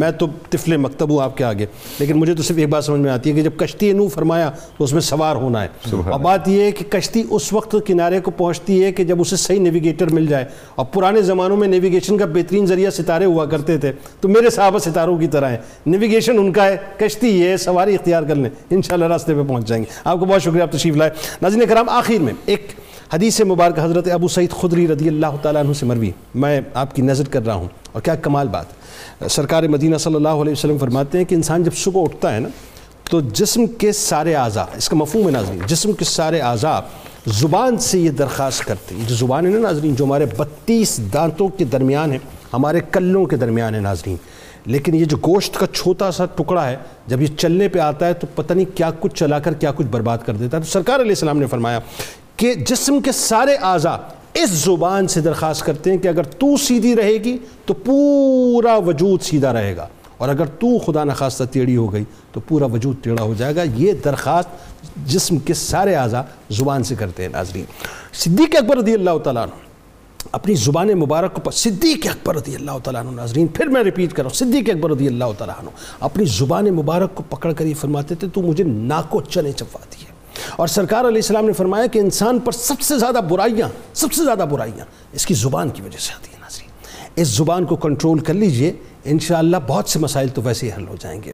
میں تو طفل مکتب ہوں آپ کے آگے لیکن مجھے تو صرف ایک بات سمجھ میں آتی ہے کہ جب کشتی نو فرمایا تو اس میں سوار ہونا ہے۔ اور بات یہ ہے کہ کشتی اس وقت کنارے کو پہنچتی ہے کہ جب اسے صحیح نیویگیٹر مل جائے۔ اور پرانے زمانوں میں نیویگیشن کا بہترین ذریعہ ستارے ہوا کرتے تھے۔ تو میرے صحابہ ستاروں کی طرح ہیں۔ نیویگیشن ان کا ہے کشتی یہ ہے سواری اختیار کر لیں۔ انشاءاللہ راستے پہ پہنچ جائیں گے۔ آپ کو بہت شکریہ آپ تشریف لائے۔ ناظرین کرام آخر میں ایک حدیث مبارک حضرت ابو سعید خدری رضی اللہ تعالیٰ عنہ سے مروی۔ میں آپ کی نظر کر رہا ہوں۔ اور کیا کمال بات۔ سرکار مدینہ صلی اللہ علیہ وسلم فرماتے ہیں کہ انسان جب صبح اٹھتا ہے نا، تو جسم کے سارے اعضاء، اس کا مفہوم ہے ناظرین، جسم کے سارے اعضاء زبان سے یہ درخواست کرتے ہیں۔ جو زبان ہے نا ناظرین، جو ہمارے بتیس دانتوں کے درمیان ہے، ہمارے کلوں کے درمیان ہے ناظرین۔ لیکن یہ جو گوشت کا چھوٹا سا ٹکڑا ہے، جب یہ چلنے پہ آتا ہے تو پتہ نہیں کیا کچھ چلا کر، کیا کچھ برباد کر دیتا ہے۔ تو سرکار علیہ السلام نے فرمایا کہ جسم کے سارے اعضاء اس زبان سے درخواست کرتے ہیں کہ اگر تو سیدھی رہے گی تو پورا وجود سیدھا رہے گا۔ اور اگر تو خدا نخواستہ ٹیڑھی ہو گئی تو پورا وجود ٹیڑھا ہو جائے گا۔ یہ درخواست جسم کے سارے اعضاء زبان سے کرتے ہیں ناظرین۔ صدیق اکبر رضی اللہ تعالیٰ عنہ، اپنی زبان مبارک کو صدیق اکبر رضی اللہ تعالیٰ عنہ ناظرین، پھر میں ریپیٹ کر رہا ہوں، صدیق اکبر رضی اللہ تعالیٰ عنہ اپنی زبان مبارک کو پکڑ کر یہ فرماتے تھے، تو مجھے ناکو چنے چپاتی ہے اور سرکار علیہ السلام نے فرمایا کہ انسان پر سب سے زیادہ برائیاں، سب سے زیادہ برائیاں اس کی زبان کی وجہ سے آتی ہیں ناظرین۔ اس زبان کو کنٹرول کر لیجیے، انشاءاللہ بہت سے مسائل تو ویسے ہی حل ہو جائیں گے۔